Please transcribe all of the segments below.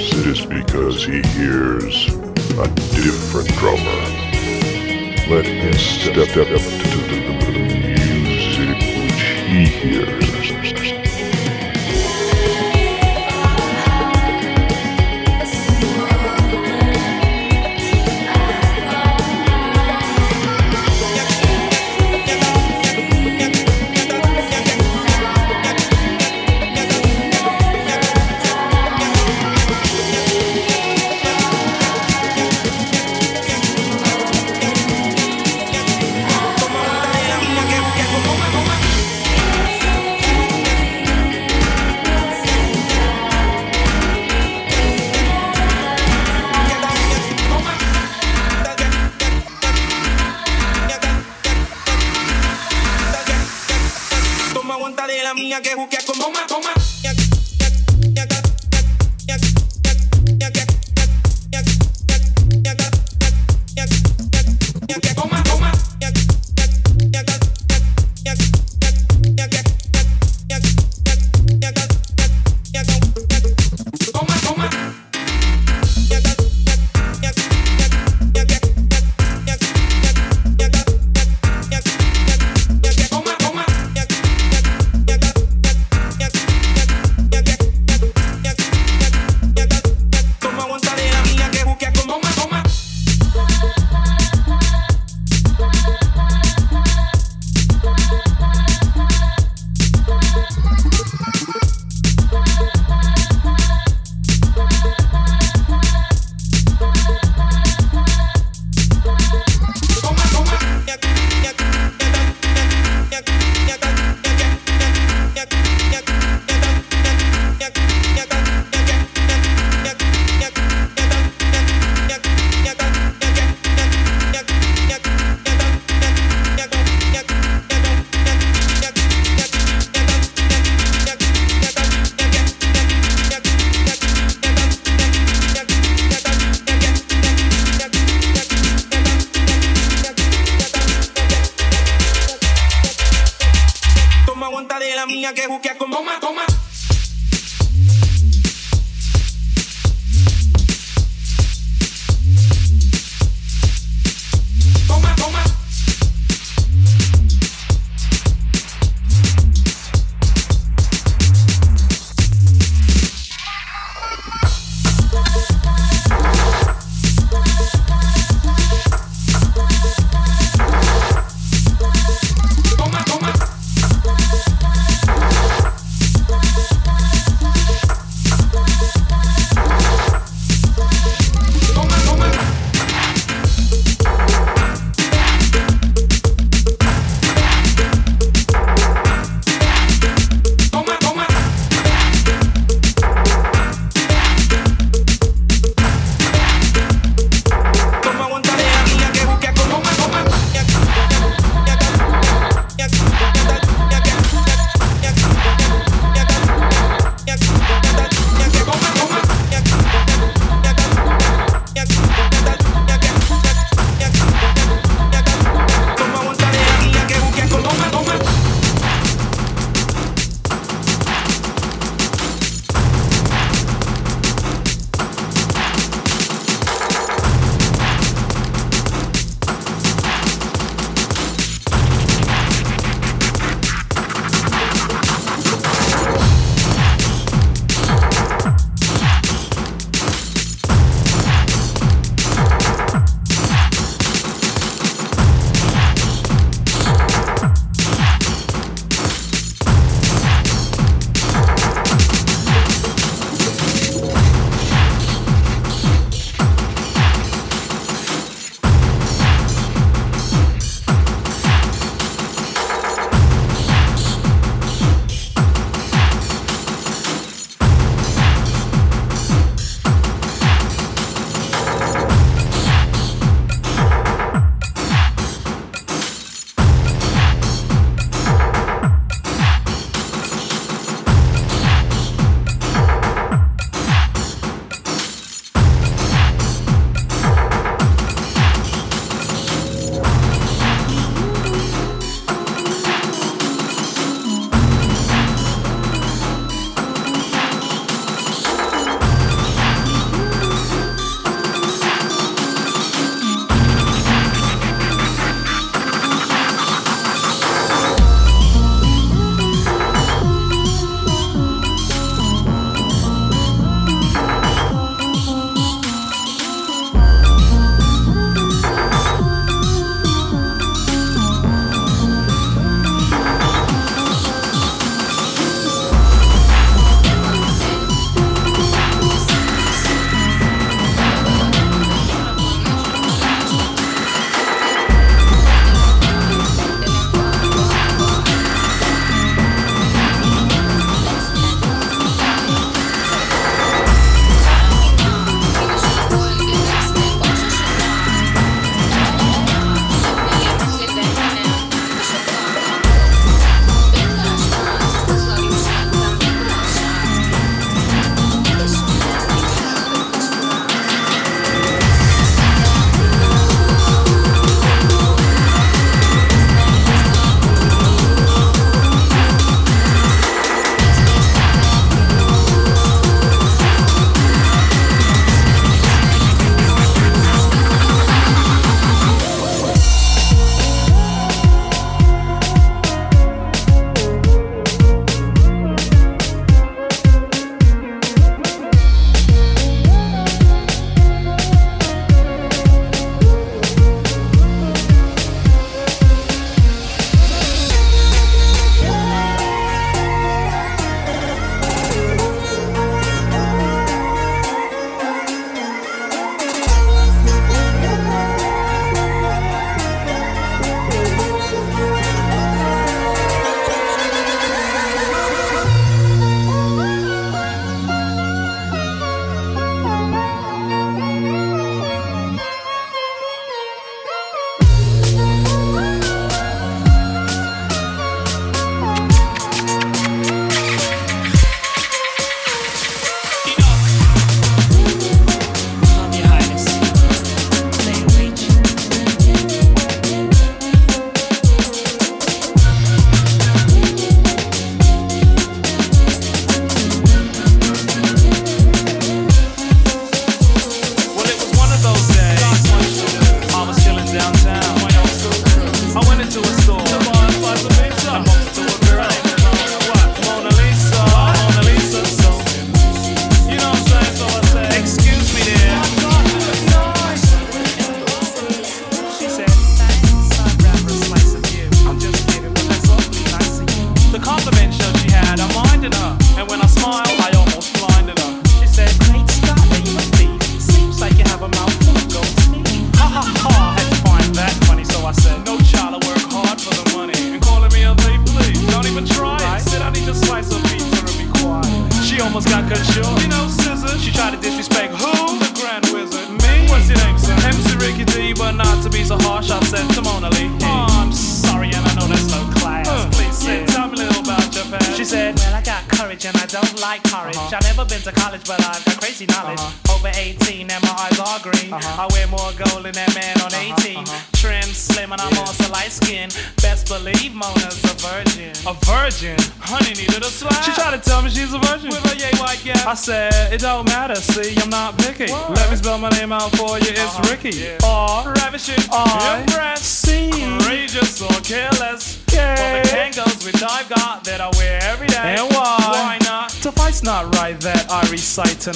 It is because he hears a different drummer. Let him step up to the music which he hears.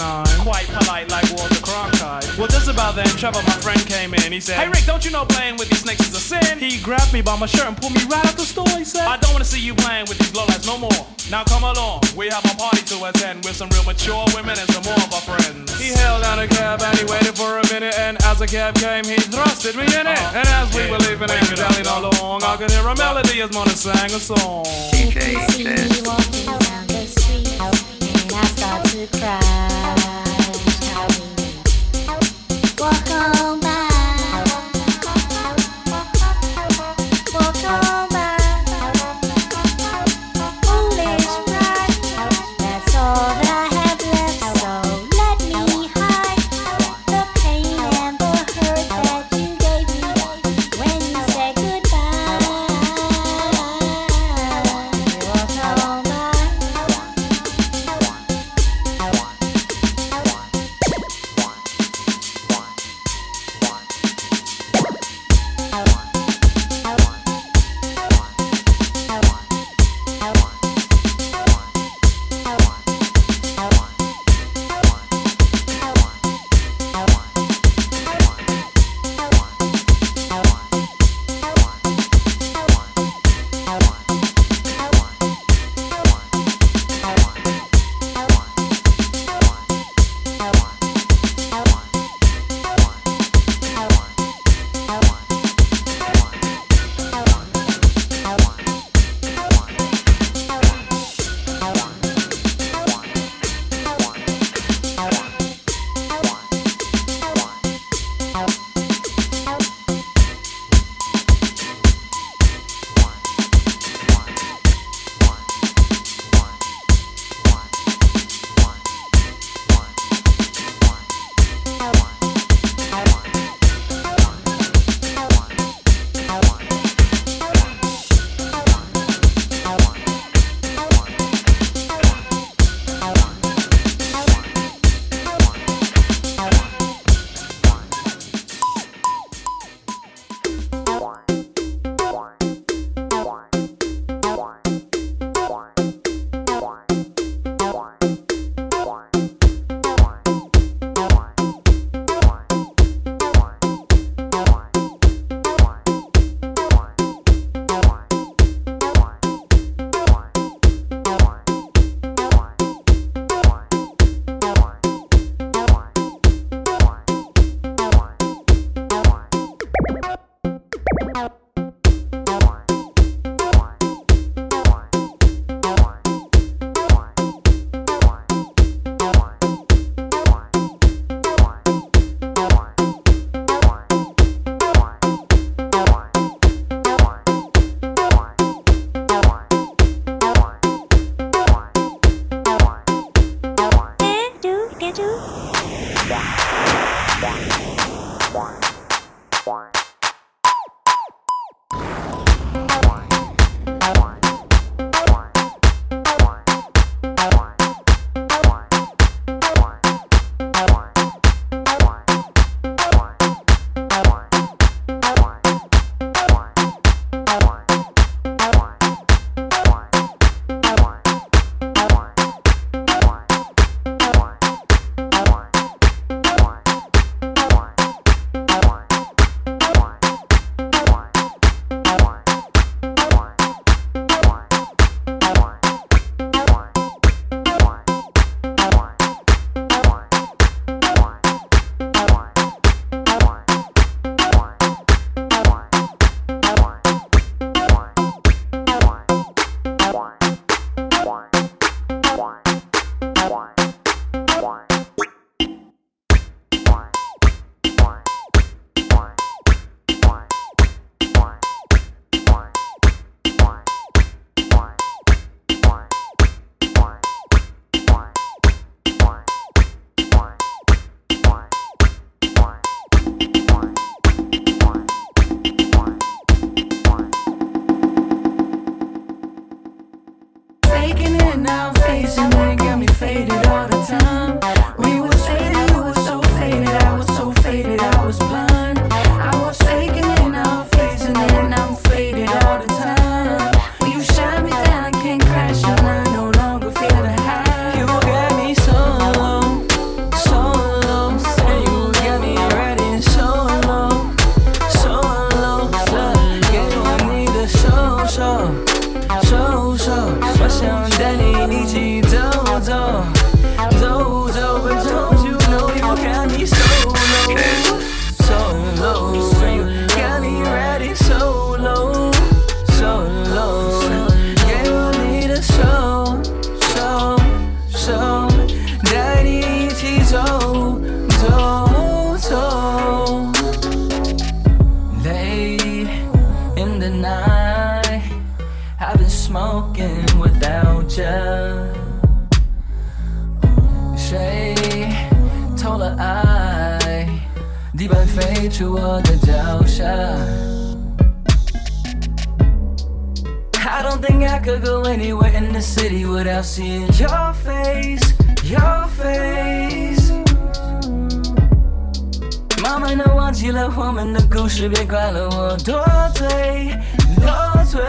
Recite. Quite polite like Walter Cronkite. Well, just about then, Trevor, my friend, came in. He said, Hey Rick, don't you know playing with these snakes is a sin? He grabbed me by my shirt and pulled me right out the store. He said, I don't wanna see you playing with these lowlights no more. Now come along, we have a party to attend with some real mature women and some more of our friends. He held down a cab and he waited for a minute, and as the cab came, he thrusted me in it. Uh-huh. And as we yeah. were leaving and dallying all along, I could hear a melody as Mona sang a song. DJ says. To cry. Walk on. 着，谁偷了爱？地板飞出我的脚下。I don't think I could go anywhere in the city without seeing your face, your face. 妈妈都忘记了我们的故事，别怪了我多嘴， 多嘴。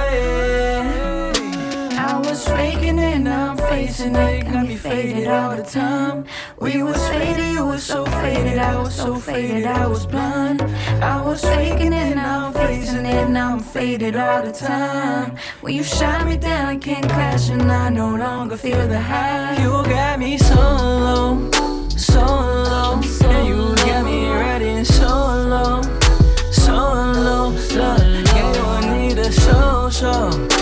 I was faking it, now I'm facing it. Got me faded all the time. We was faded, you was so faded. I was so faded, I was blind. I was faking it, now I'm facing it. Now I'm faded all the time. When you shot me down, I can't crash, and I no longer feel the high. You got me so low, so low, So.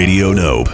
Radio Nope.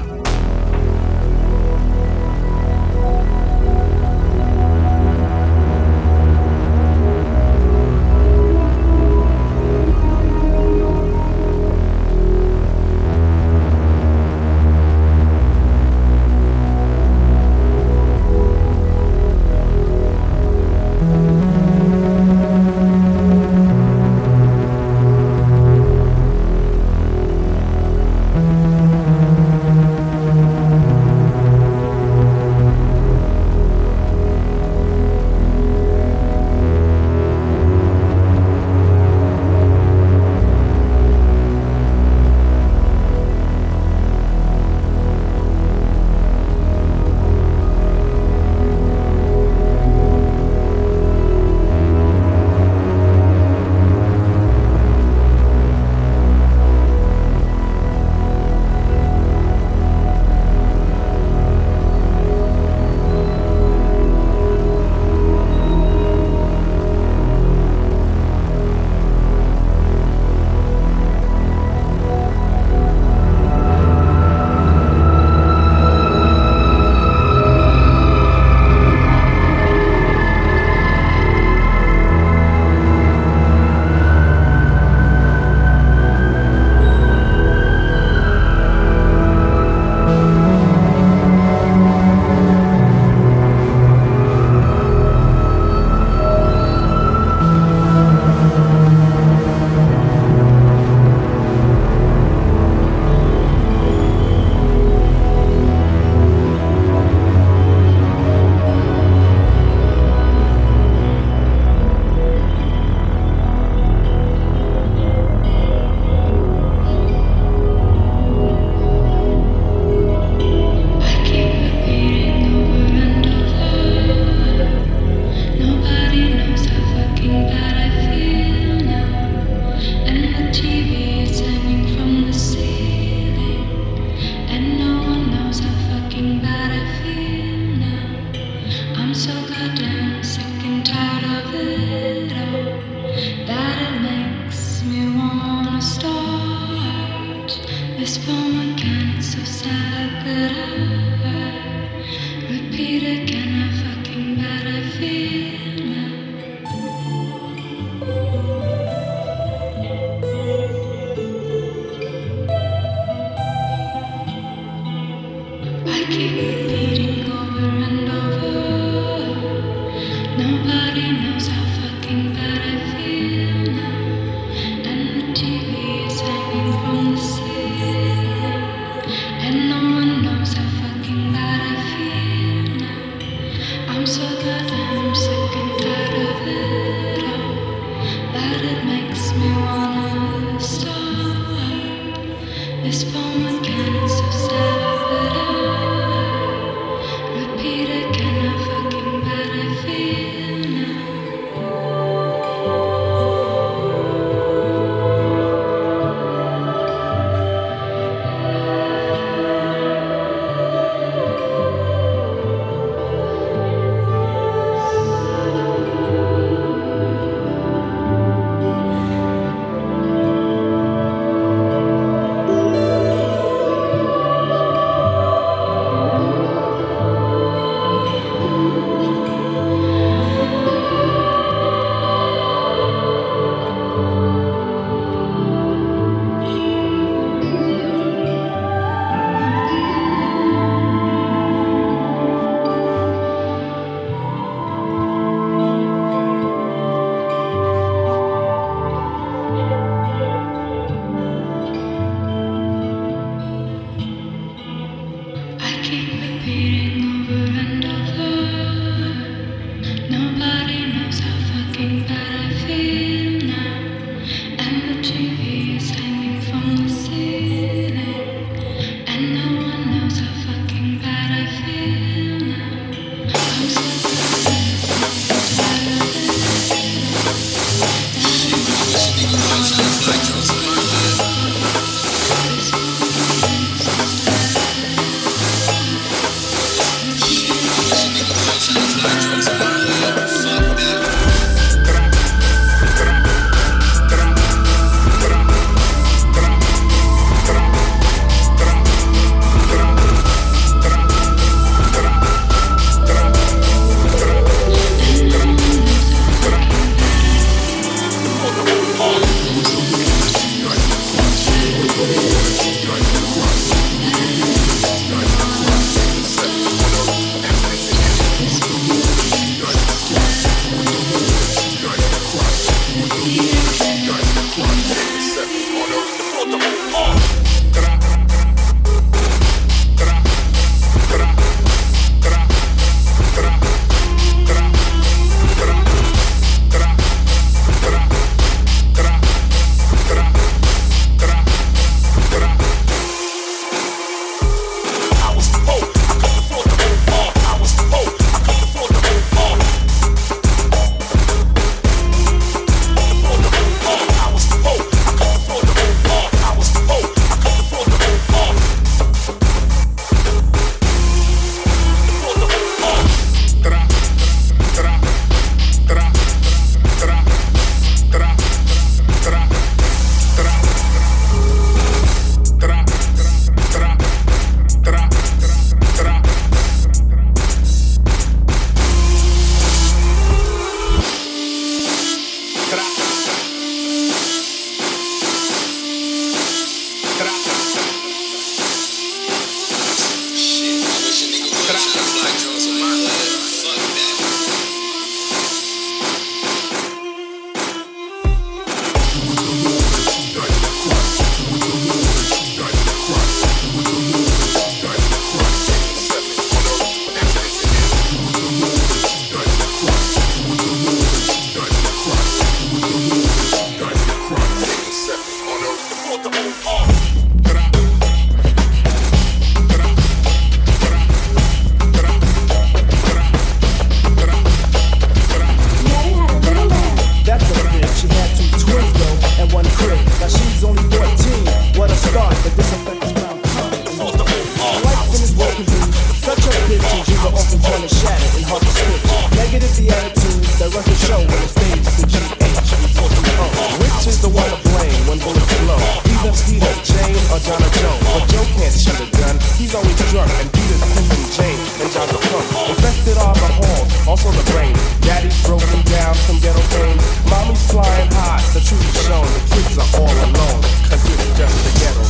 Also the brain. Daddy's broken down from ghetto pain. Mommy's flying high, the truth is shown. The kids are all alone, cause it's just the ghetto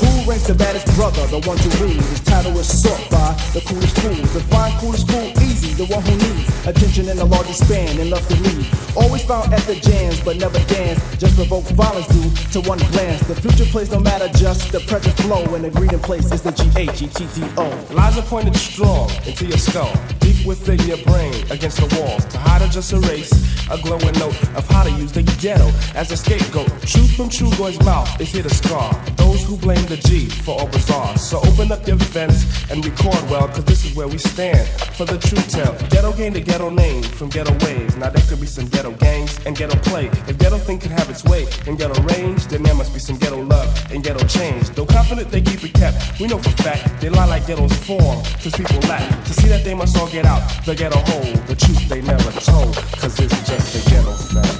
Who ranks the baddest brother, the one to read? His title is sought by the coolest fool. Define coolest fool easy, the one who needs attention in the largest span and love to found at the jams, but never dance. Just provoke violence due to one glance. The future plays no matter just the present flow, and the greeting place is the G H E T T O. Lies are pointed strong into your skull, deep within your brain, against the walls. To hide or just erase a glowing note of how to use the ghetto as a scapegoat. Truth from Trugoy's mouth is here to scar who blame the G for all bizarre. So open up your vents and record well, cause this is where we stand for the truth tell. Ghetto gained a ghetto name from ghetto ways. Now there could be some ghetto gangs and ghetto play. If ghetto thing can have its way and ghetto range, then there must be some ghetto love and ghetto change. Though confident they keep it kept, we know for fact they lie like ghettos form, cause people lack to see that they must all get out the ghetto hole. The truth they never told, cause it's just a ghetto fact.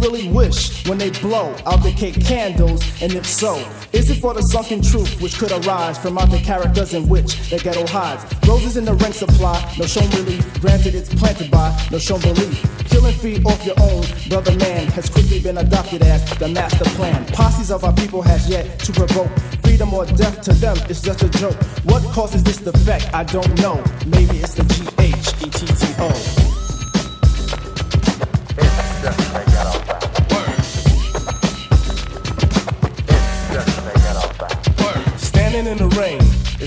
Really wish when they blow out the cake candles? And if so, is it for the sunken truth which could arise from out the characters in which the ghetto hides? Roses in the rank supply, no shown relief. Granted, it's planted by no shown belief. Killing feet off your own brother man has quickly been adopted as the master plan. Posses of our people has yet to provoke freedom or death to them. It's just a joke. What causes this defect? I don't know. Maybe it's the G H E T T O.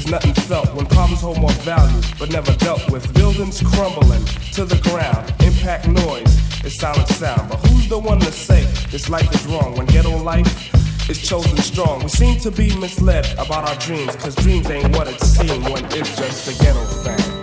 is nothing felt when problems hold more value but never dealt with. Buildings crumbling to the ground, impact noise is silent sound. But who's the one to say this life is wrong when ghetto life is chosen strong? We seem to be misled about our dreams, cause dreams ain't what it seems when it's just a ghetto thing.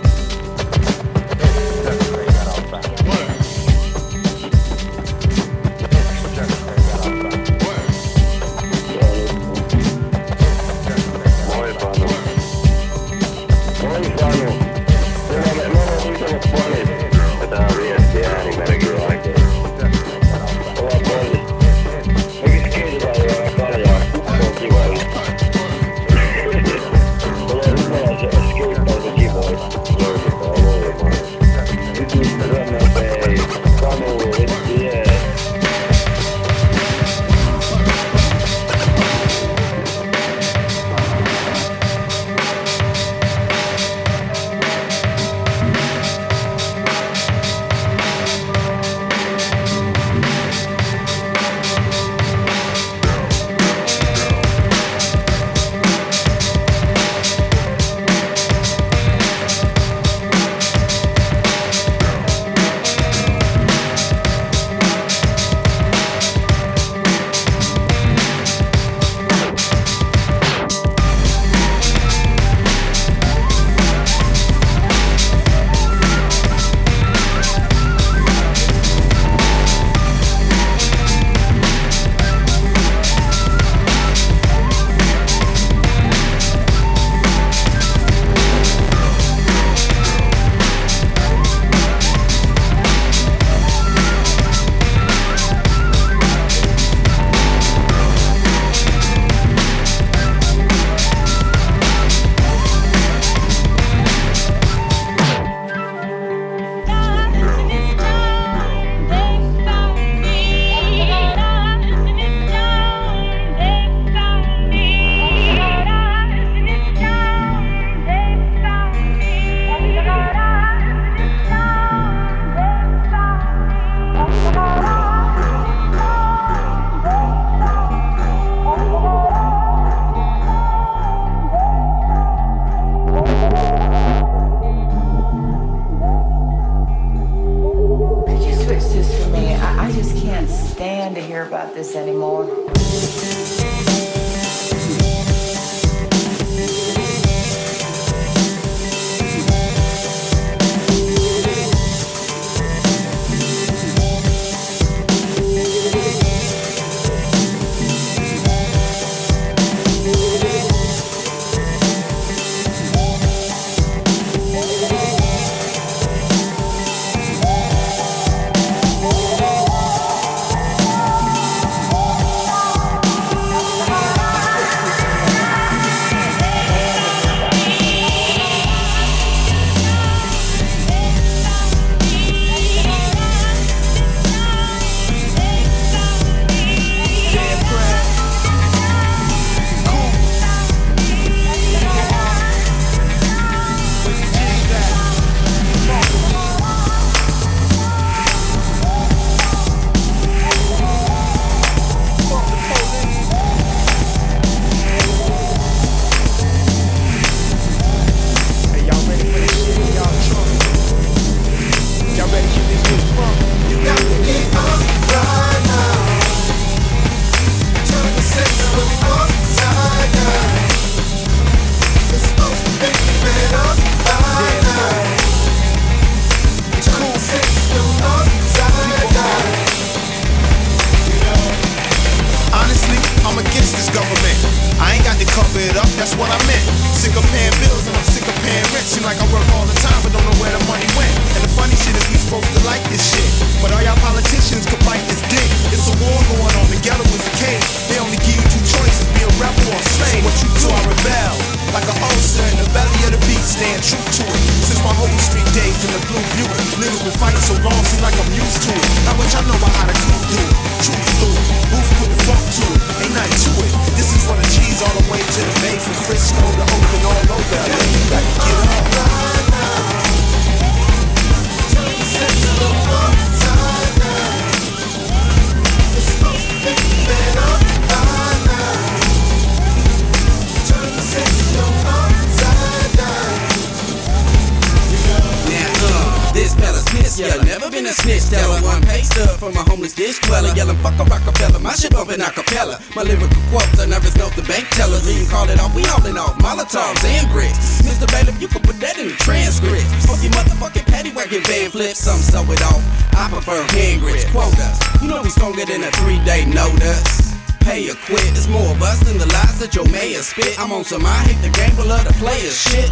Shit.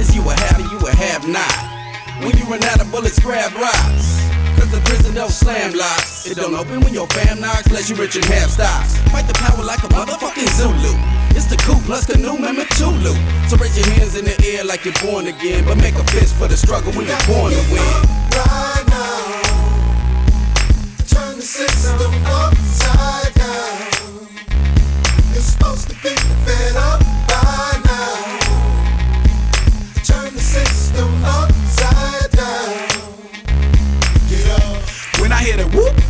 Is you a have and you a have not. When you run out of bullets, grab rocks. Cause the prison don't slam locks. It don't open when your fam knocks, unless you rich and have stocks. Fight the power like a motherfucking Zulu. It's the coup plus the canoe, remember Tulu. So raise your hands in the air like you're born again. But make a fist for the struggle we were born to win. Right now, turn the system upside down. You're supposed to be fed up hear the whoop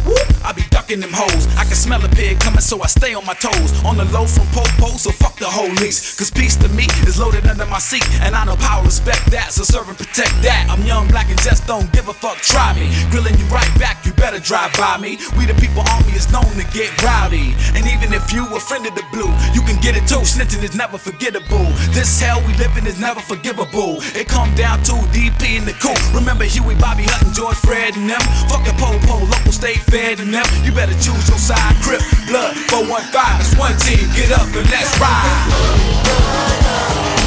I them hoes. I can smell a pig coming, so I stay on my toes. On the low from Popo, so fuck the whole lease. Cause peace to me is loaded under my seat. And I know power respect that, so serve and protect that. I'm young, black, and just don't give a fuck. Try me. Grilling you right back, you better drive by me. We the people army is known to get rowdy. And even if you a friend of the blue, you can get it too. Snitching is never forgettable. This hell we live in is never forgivable. It come down to DP in the coop. Remember Huey, Bobby Hutton, George, Fred, and them. Fucking Po-Po, local state fed and them. You better choose your side. Crip, blood, 415. It's one team. Get up and let's ride.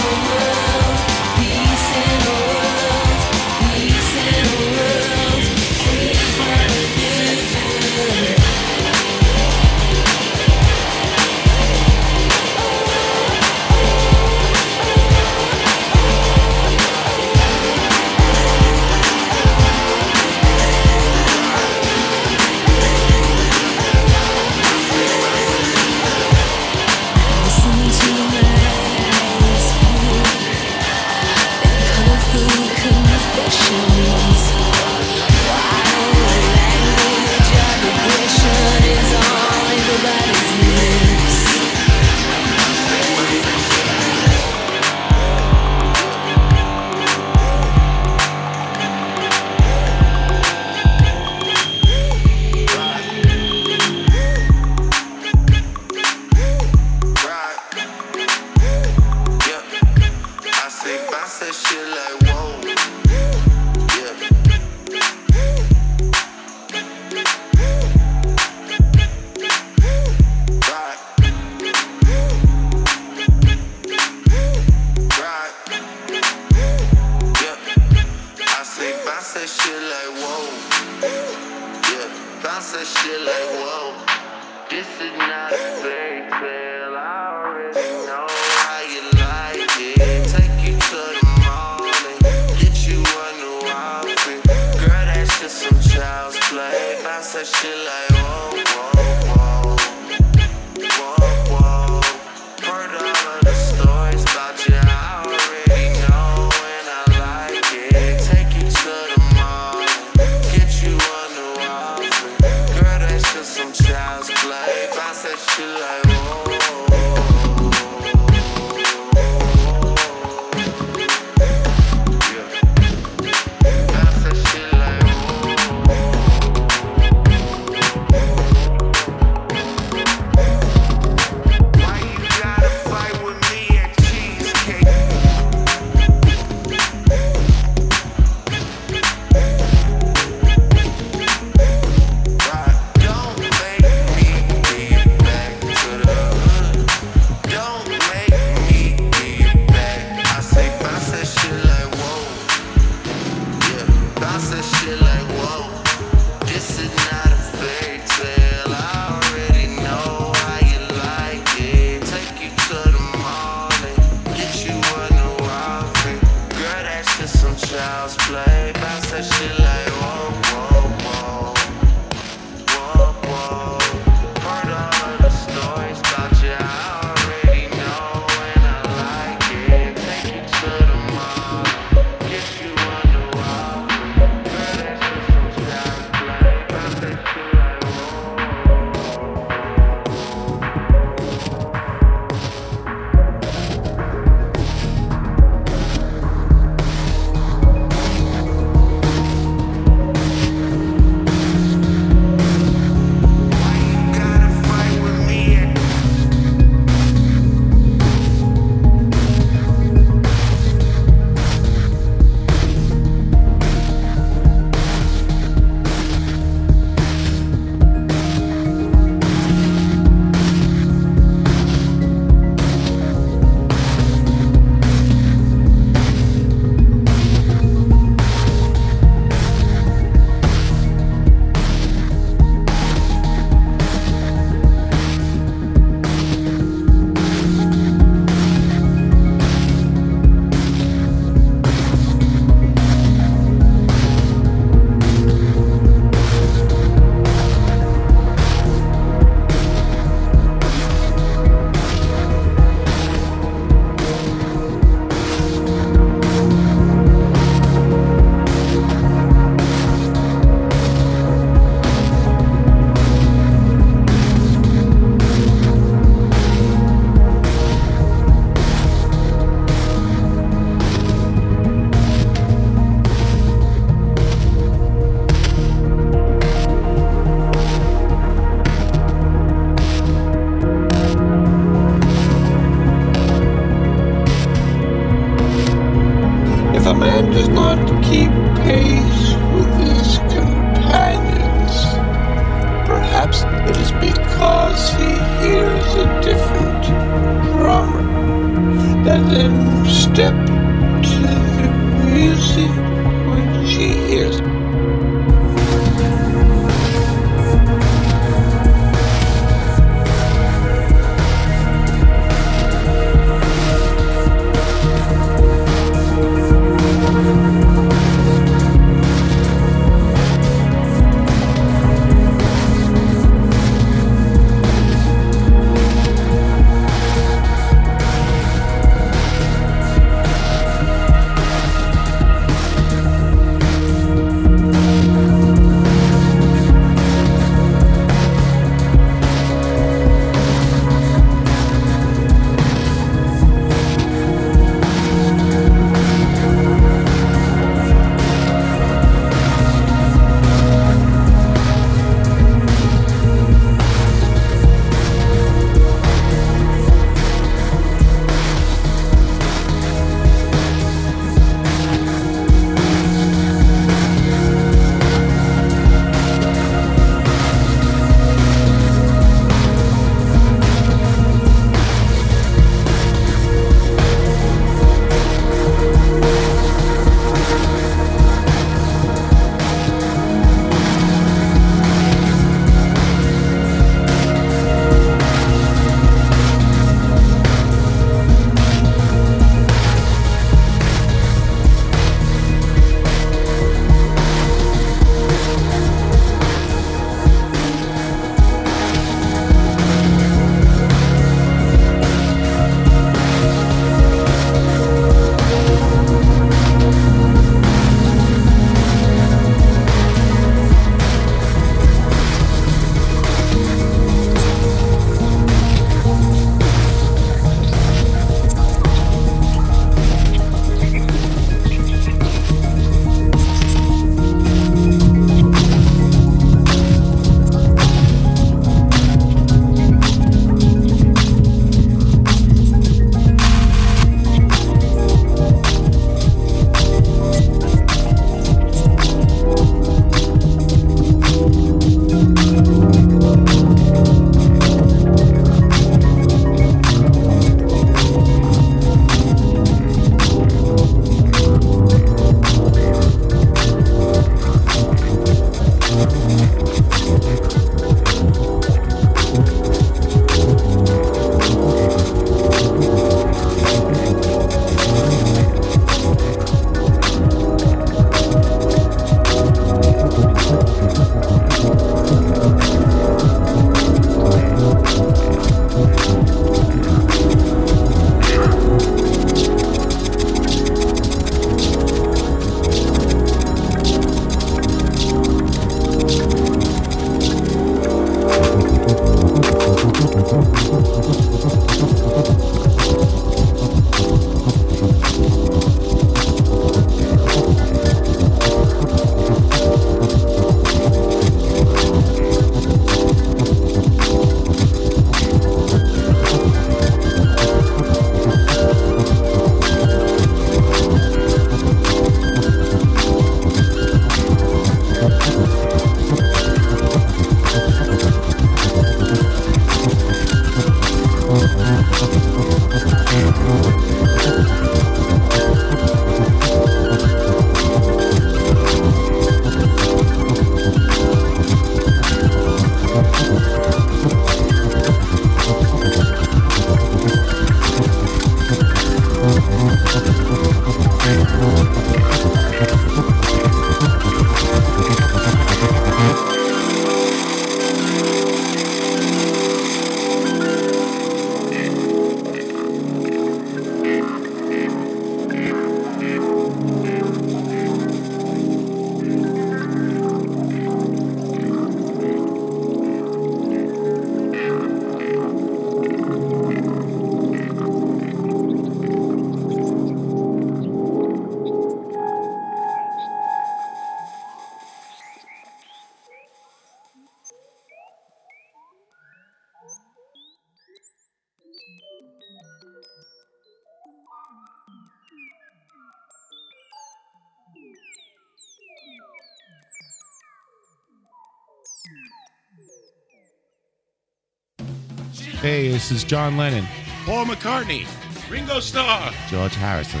This is John Lennon. Paul McCartney. Ringo Starr. George Harrison.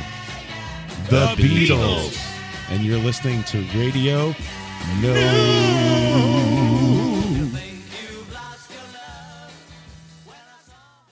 The The, Beatles. Beatles. And you're listening to Radio No